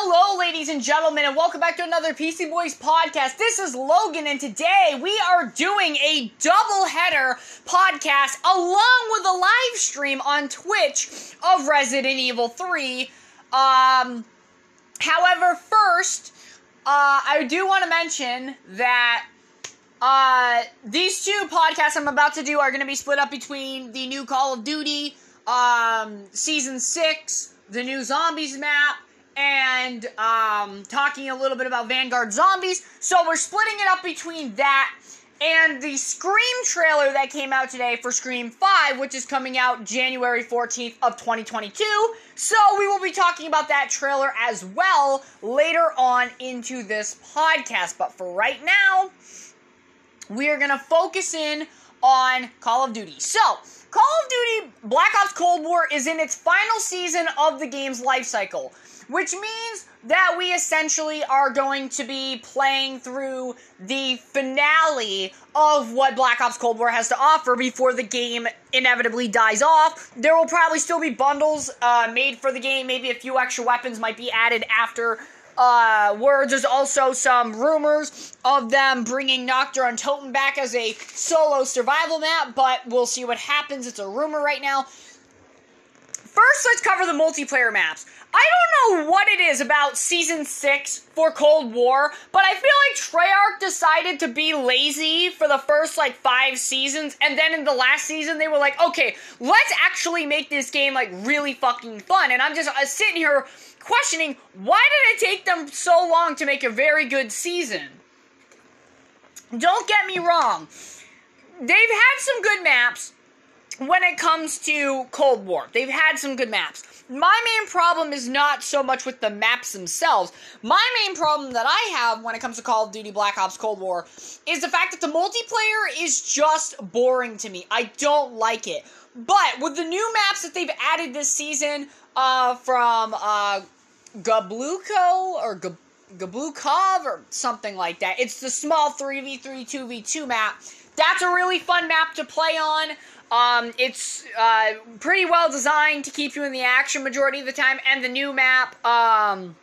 Hello, ladies and gentlemen, and welcome back to another PC Boys podcast. This is Logan, and today we are doing a double header podcast along with a live stream on Twitch of Resident Evil 3. Um, however, first, uh, I do want to mention that uh, these two podcasts I'm about to do are going to be split up between the new Call of Duty um, Season 6, the new Zombies map, and um, talking a little bit about Vanguard Zombies. So we're splitting it up between that and the Scream trailer that came out today for Scream 5, which is coming out January 14th of 2022. So we will be talking about that trailer as well later on into this podcast. But for right now, we are going to focus in on Call of Duty. So, Call of Duty Black Ops Cold War is in its final season of the game's life cycle, which means that we essentially are going to be playing through the finale of what Black Ops Cold War has to offer before the game inevitably dies off. There will probably still be bundles uh, made for the game, maybe a few extra weapons might be added after uh, words. There's also some rumors of them bringing Nacht der Untoten back as a solo survival map, but we'll see what happens. It's a rumor right now. First, let's cover the multiplayer maps. I don't know what it is about Season 6 for Cold War, but I feel like Treyarch decided to be lazy for the first, like, five seasons, and then in the last season, they were like, okay, let's actually make this game, like, really fucking fun. And I'm just uh, sitting here questioning why did it take them so long to make a very good season? Don't get me wrong. They've had some good maps when it comes to Cold War. They've had some good maps. My main problem is not so much with the maps themselves. My main problem that I have when it comes to Call of Duty Black Ops Cold War is the fact that the multiplayer is just boring to me. I don't like it. But with the new maps that they've added this season, uh, from uh, Gabluko or Gab- Gablukov or something like that. It's the small 3v3 2v2 map. That's a really fun map to play on. Um, it's uh, pretty well designed to keep you in the action majority of the time. And the new map, um,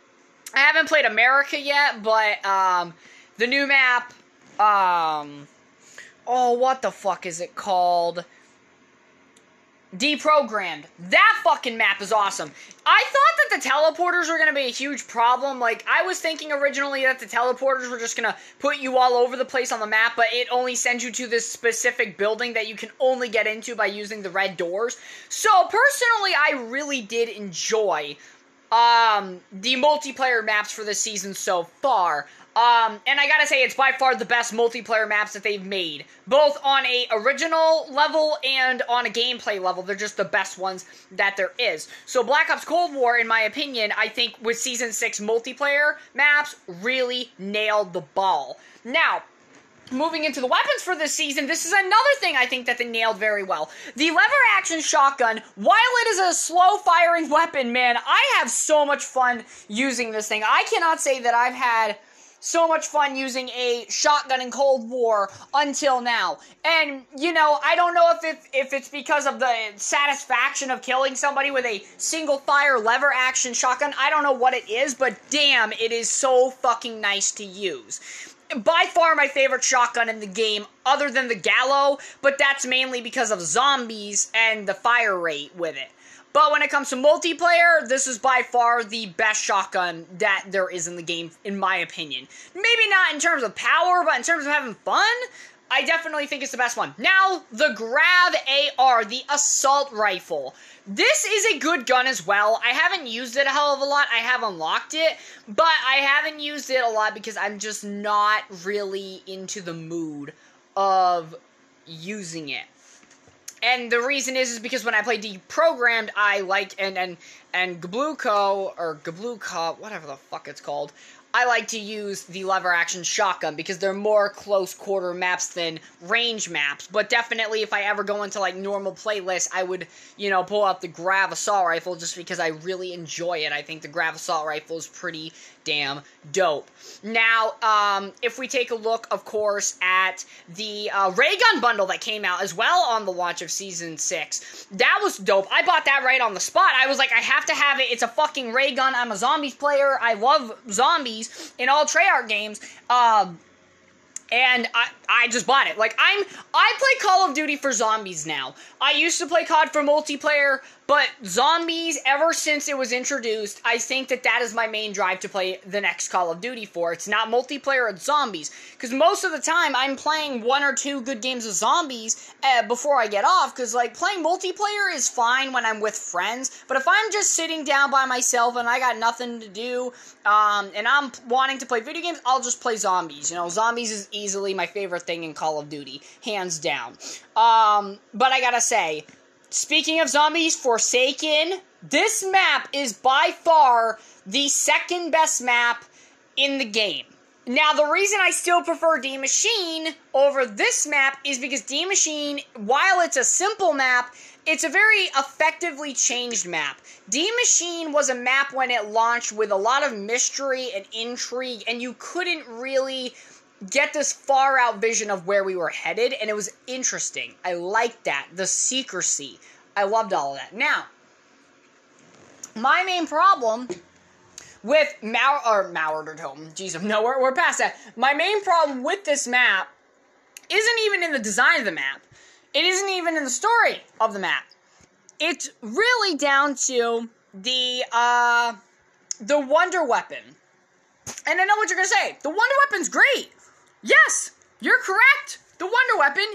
I haven't played Amerika yet, but um, the new map, um, oh, what the fuck is it called? Deprogrammed. That fucking map is awesome. I thought that the teleporters were going to be a huge problem. Like, I was thinking originally that the teleporters were just going to put you all over the place on the map, but it only sends you to this specific building that you can only get into by using the red doors. So, personally, I really did enjoy um, the multiplayer maps for this season so far. Um, and I gotta say, it's by far the best multiplayer maps that they've made, both on a original level and on a gameplay level. They're just the best ones that there is. So, Black Ops Cold War, in my opinion, I think with Season 6 multiplayer maps, really nailed the ball. Now, moving into the weapons for this season, this is another thing I think that they nailed very well. The lever action shotgun, while it is a slow firing weapon, man, I have so much fun using this thing. I cannot say that I've had so much fun using a shotgun in Cold War until now. And you know, I don't know if it, if it's because of the satisfaction of killing somebody with a single fire lever action shotgun. I don't know what it is, but damn, it is so fucking nice to use by far my favorite shotgun in the game, other than the Gallo, but that's mainly because of zombies and the fire rate with it. But when it comes to multiplayer, this is by far the best shotgun that there is in the game, in my opinion. Maybe not in terms of power, but in terms of having fun, I definitely think it's the best one. Now, the Grav AR, the assault rifle. This is a good gun as well. I haven't used it a hell of a lot. I have unlocked it, but I haven't used it a lot because I'm just not really into the mood of using it and the reason is is because when I play deprogrammed, I like and and and Gabluko or Gabluka, whatever the fuck it's called. I like to use the lever action shotgun because they're more close quarter maps than range maps. But definitely, if I ever go into like normal playlists, I would, you know, pull out the Grav assault rifle just because I really enjoy it. I think the Grav assault rifle is pretty damn dope. Now, um, if we take a look, of course, at the uh, ray gun bundle that came out as well on the launch of season six, that was dope. I bought that right on the spot. I was like, I have to have it. It's a fucking ray gun. I'm a zombies player. I love zombies in all Treyarch games. Um, and I, I just bought it. Like I'm I play Call of Duty for zombies now. I used to play COD for multiplayer, but zombies ever since it was introduced, I think that that is my main drive to play the next Call of Duty for. It's not multiplayer, it's zombies. Cuz most of the time I'm playing one or two good games of zombies uh, before I get off cuz like playing multiplayer is fine when I'm with friends, but if I'm just sitting down by myself and I got nothing to do um, and I'm wanting to play video games, I'll just play zombies. You know, zombies is easily my favorite thing in Call of Duty, hands down. Um, but I gotta say, speaking of zombies, Forsaken, this map is by far the second best map in the game. Now, the reason I still prefer Die Maschine over this map is because Die Maschine, while it's a simple map, it's a very effectively changed map. Die Maschine was a map when it launched with a lot of mystery and intrigue, and you couldn't really get this far out vision of where we were headed, and it was interesting. I liked that. The secrecy. I loved all of that. Now, my main problem with Mau or Mauer Home, jeez, no, we're, we're past that. My main problem with this map isn't even in the design of the map. It isn't even in the story of the map. It's really down to the uh the wonder weapon. And I know what you're gonna say. The wonder weapon's great. Yes, you're correct. The Wonder Weapon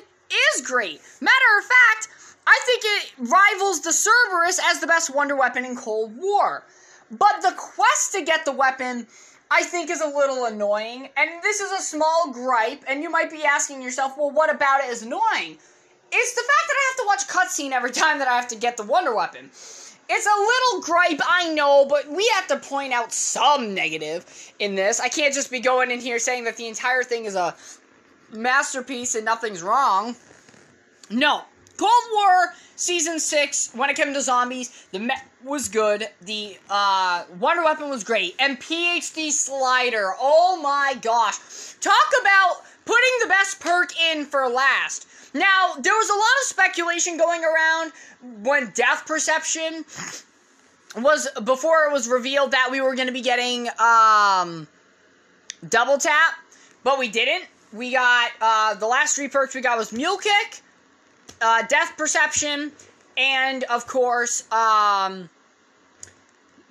is great. Matter of fact, I think it rivals the Cerberus as the best Wonder Weapon in Cold War. But the quest to get the weapon, I think, is a little annoying. And this is a small gripe, and you might be asking yourself, well, what about it is annoying? It's the fact that I have to watch cutscene every time that I have to get the Wonder Weapon. It's a little gripe, I know, but we have to point out some negative in this. I can't just be going in here saying that the entire thing is a masterpiece and nothing's wrong. No. Cold War Season 6, when it came to zombies, the me- was good. The uh, Wonder Weapon was great. And PhD Slider, oh my gosh. Talk about putting the best perk in for last. Now, there was a lot of speculation going around when Death Perception was before it was revealed that we were going to be getting um, double tap, but we didn't. We got uh, the last three perks we got was Mule Kick, uh, Death Perception, and of course um,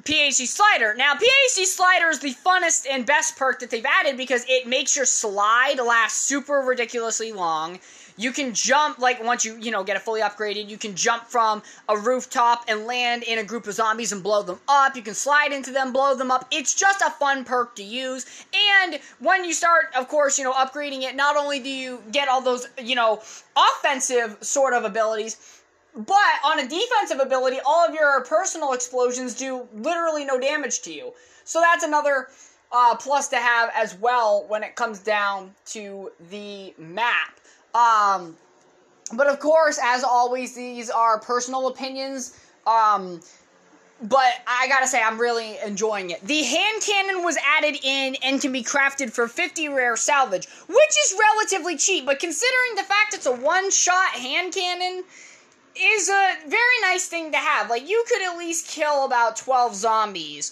PhD Slider. Now, PAC Slider is the funnest and best perk that they've added because it makes your slide last super ridiculously long. You can jump, like, once you, you know, get it fully upgraded, you can jump from a rooftop and land in a group of zombies and blow them up. You can slide into them, blow them up. It's just a fun perk to use. And when you start, of course, you know, upgrading it, not only do you get all those, you know, offensive sort of abilities, but on a defensive ability, all of your personal explosions do literally no damage to you. So that's another uh, plus to have as well when it comes down to the map. Um, but of course, as always, these are personal opinions. Um, but I gotta say, I'm really enjoying it. The hand cannon was added in and can be crafted for 50 rare salvage, which is relatively cheap. But considering the fact it's a one shot hand cannon, is a very nice thing to have. Like, you could at least kill about 12 zombies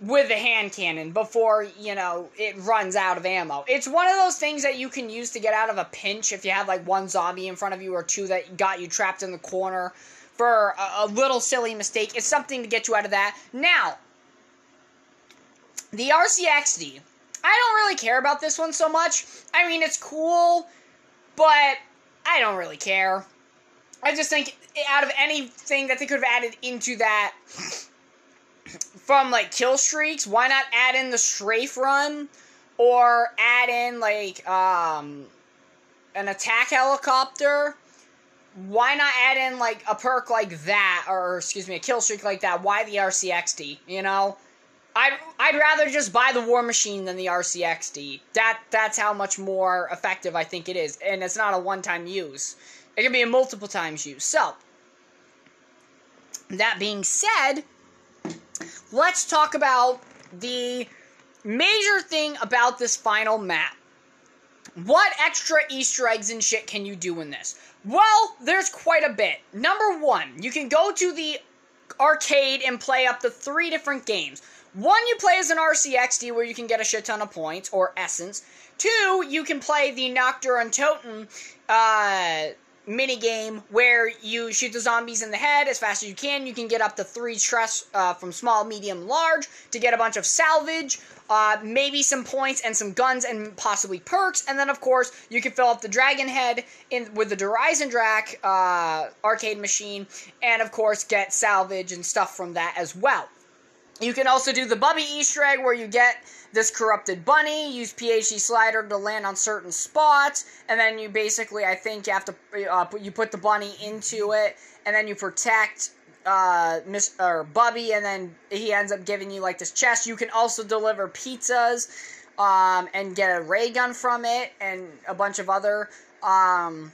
with a hand cannon before, you know, it runs out of ammo. It's one of those things that you can use to get out of a pinch if you have like one zombie in front of you or two that got you trapped in the corner for a, a little silly mistake. It's something to get you out of that. Now, the RCXD. I don't really care about this one so much. I mean, it's cool, but I don't really care. I just think out of anything that they could have added into that from like kill streaks, why not add in the strafe run or add in like um an attack helicopter? Why not add in like a perk like that or excuse me, a kill streak like that? Why the RCXD, you know? I'd, I'd rather just buy the War Machine than the RCXD. That that's how much more effective I think it is, and it's not a one-time use. It can be a multiple times use. So, that being said, let's talk about the major thing about this final map. What extra Easter eggs and shit can you do in this? Well, there's quite a bit. Number one, you can go to the arcade and play up to three different games. One, you play as an RCXD where you can get a shit ton of points or essence. Two, you can play the Nacht der Untoten uh, mini game where you shoot the zombies in the head as fast as you can. You can get up to three stress uh, from small, medium, large to get a bunch of salvage, uh, maybe some points and some guns and possibly perks. And then, of course, you can fill up the dragon head in with the Der Eisendrache uh, arcade machine, and of course get salvage and stuff from that as well. You can also do the Bubby Easter egg where you get this corrupted bunny, use PhD slider to land on certain spots, and then you basically, I think, you have to uh, you put the bunny into it, and then you protect uh, Miss or Bubby, and then he ends up giving you like this chest. You can also deliver pizzas, um, and get a ray gun from it, and a bunch of other um,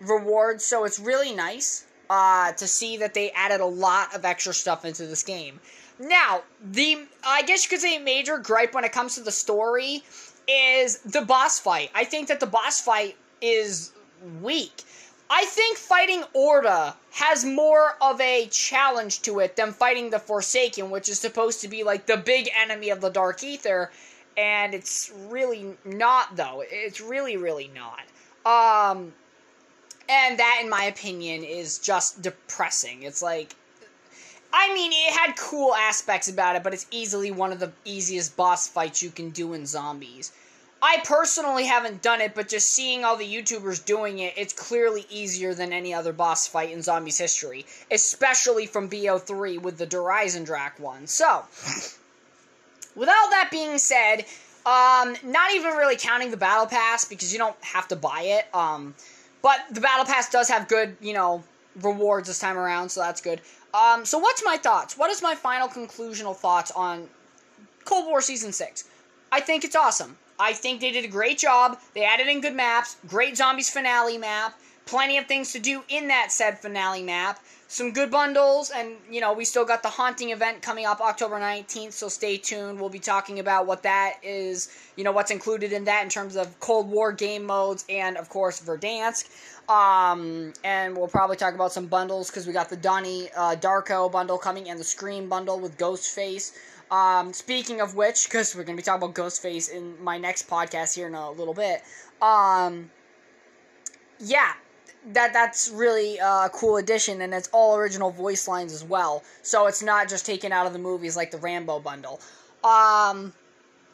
rewards. So it's really nice uh, to see that they added a lot of extra stuff into this game. Now, the I guess you could say major gripe when it comes to the story is the boss fight. I think that the boss fight is weak. I think fighting Orda has more of a challenge to it than fighting the Forsaken, which is supposed to be like the big enemy of the Dark Ether, and it's really not though. It's really really not. Um and that in my opinion is just depressing. It's like I mean, it had cool aspects about it, but it's easily one of the easiest boss fights you can do in zombies. I personally haven't done it, but just seeing all the YouTubers doing it, it's clearly easier than any other boss fight in zombies history, especially from BO3 with the Der Eisendrache one. So, with all that being said, um, not even really counting the battle pass because you don't have to buy it. Um, but the battle pass does have good, you know, rewards this time around, so that's good. Um, so what's my thoughts? What is my final conclusional thoughts on Cold War Season 6? I think it's awesome. I think they did a great job. They added in good maps, great zombies finale map, plenty of things to do in that said finale map, some good bundles, and you know, we still got the haunting event coming up October 19th, so stay tuned. We'll be talking about what that is, you know, what's included in that in terms of Cold War game modes and of course Verdansk. Um, and we'll probably talk about some bundles because we got the Donnie uh, Darko bundle coming and the Scream bundle with Ghostface. Um, speaking of which, because we're going to be talking about Ghostface in my next podcast here in a little bit. Um, yeah, that that's really a cool addition, and it's all original voice lines as well. So it's not just taken out of the movies like the Rambo bundle. Um,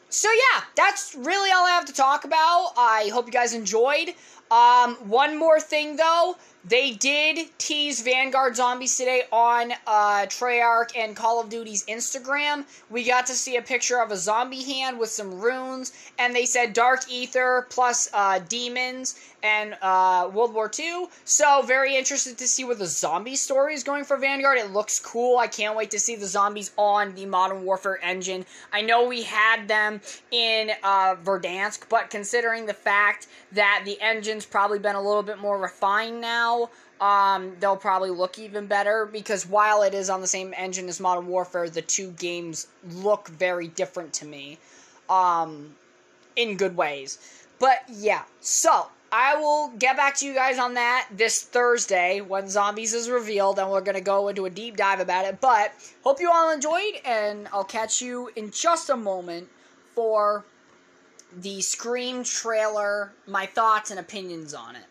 so yeah, that's really all I have to talk about. I hope you guys enjoyed. Um, one more thing though, they did tease Vanguard Zombies today on uh, Treyarch and Call of Duty's Instagram. We got to see a picture of a zombie hand with some runes, and they said Dark Ether plus uh, demons and uh, World War II. So, very interested to see where the zombie story is going for Vanguard. It looks cool. I can't wait to see the zombies on the Modern Warfare engine. I know we had them in uh, Verdansk, but considering the fact that the probably been a little bit more refined now um, they'll probably look even better because while it is on the same engine as Modern Warfare, the two games look very different to me, um, in good ways. But yeah, so I will get back to you guys on that this Thursday when Zombies is revealed, and we're gonna go into a deep dive about it. But hope you all enjoyed, and I'll catch you in just a moment for the Scream trailer, my thoughts and opinions on it.